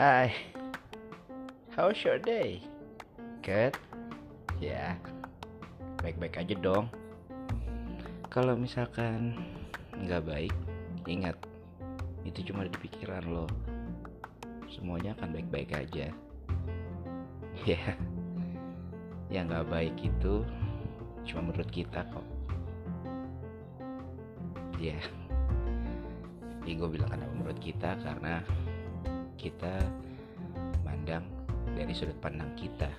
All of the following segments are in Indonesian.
Hai, how's your day? Good? Ya, baik-baik aja dong. Kalau misalkan nggak baik, ingat itu cuma di pikiran lo. Semuanya akan baik-baik aja. Ya, yang nggak baik itu cuma menurut kita kok. Ya, jadi gue bilang kenapa menurut kita karena kita mandang dari sudut pandang kita.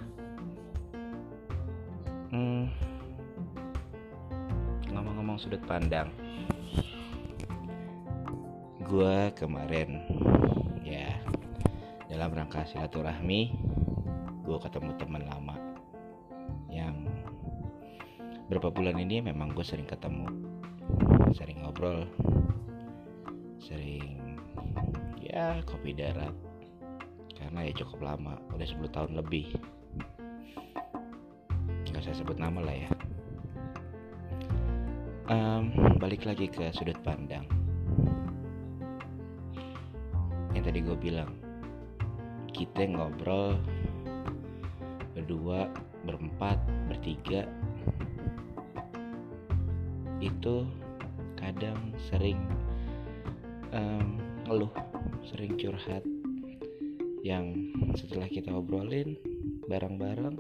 Hmm, ngomong-ngomong sudut pandang, gue kemarin ya dalam rangka silaturahmi, gue ketemu teman lama yang berapa bulan ini memang gue sering ketemu, sering ngobrol, sering ya kopi darat. Karena ya cukup lama udah 10 tahun lebih. Nggak saya sebut nama lah ya. Um, balik lagi ke sudut pandang. Yang tadi gue bilang kita ngobrol berdua berempat bertiga itu kadang sering um, ngeluh sering curhat. Yang setelah kita obrolin bareng-bareng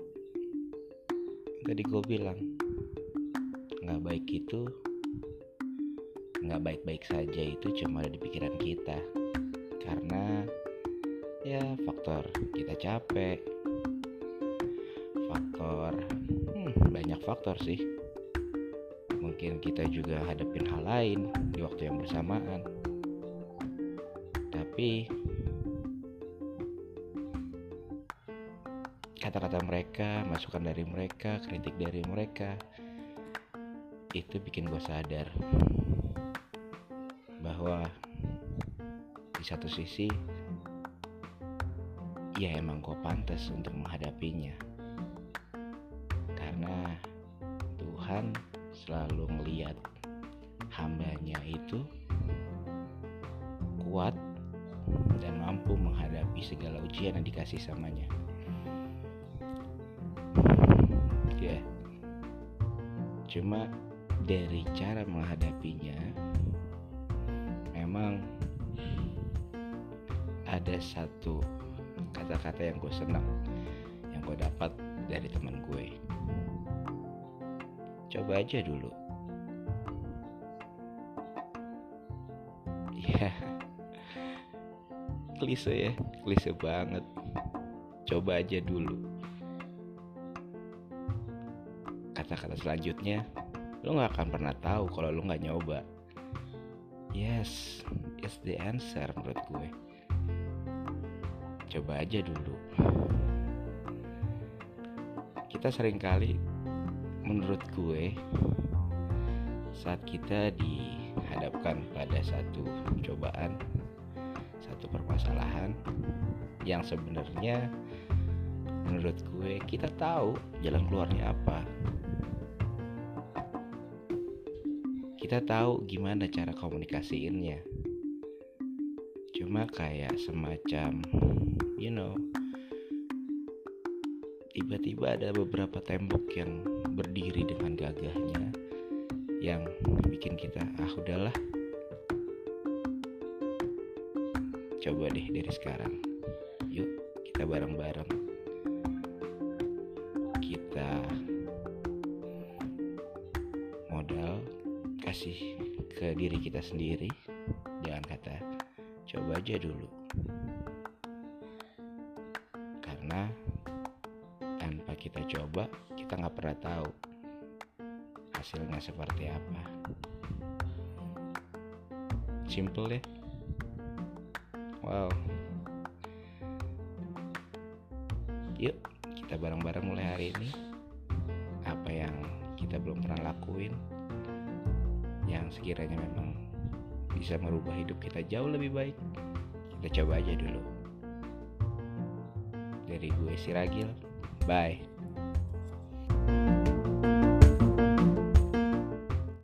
tadi gue bilang nggak baik itu nggak baik-baik saja itu cuma ada di pikiran kita. Karena ya faktor kita capek. Faktor hmm, banyak faktor sih. Mungkin kita juga hadapin hal lain di waktu yang bersamaan tapi kata-kata mereka, masukan dari mereka, kritik dari mereka itu bikin gue sadar bahwa di satu sisi ya emang gue pantas untuk menghadapinya. Karena Tuhan selalu melihat hambanya itu kuat dan mampu menghadapi segala ujian yang dikasih samanya. Ya, cuma dari cara menghadapinya, memang ada satu kata-kata yang gue senang, yang gue dapat dari teman gue. Coba aja dulu. Ya, klise ya klise banget. Coba aja dulu. Kata-kata selanjutnya lo nggak akan pernah tahu kalau lo nggak nyoba. Yes it's the answer menurut gue. Coba aja dulu. Kita sering kali menurut gue saat kita dihadapkan pada satu cobaan satu permasalahan yang sebenarnya menurut gue kita tahu jalan keluarnya apa. Kita tahu gimana cara komunikasiinnya. Cuma kayak semacam you know tiba-tiba ada beberapa tembok yang berdiri dengan gagahnya yang bikin kita ah udahlah coba deh dari sekarang. Yuk kita bareng-bareng. Kita modal kasih ke diri kita sendiri. Jangan kata coba aja dulu. Karena tanpa kita coba kita nggak pernah tahu hasilnya seperti apa. Simple deh Wow. Yuk, kita bareng-bareng mulai hari ini. Apa yang kita belum pernah lakuin yang sekiranya memang bisa merubah hidup kita jauh lebih baik. Kita coba aja dulu. Dari gue Siragil. Bye.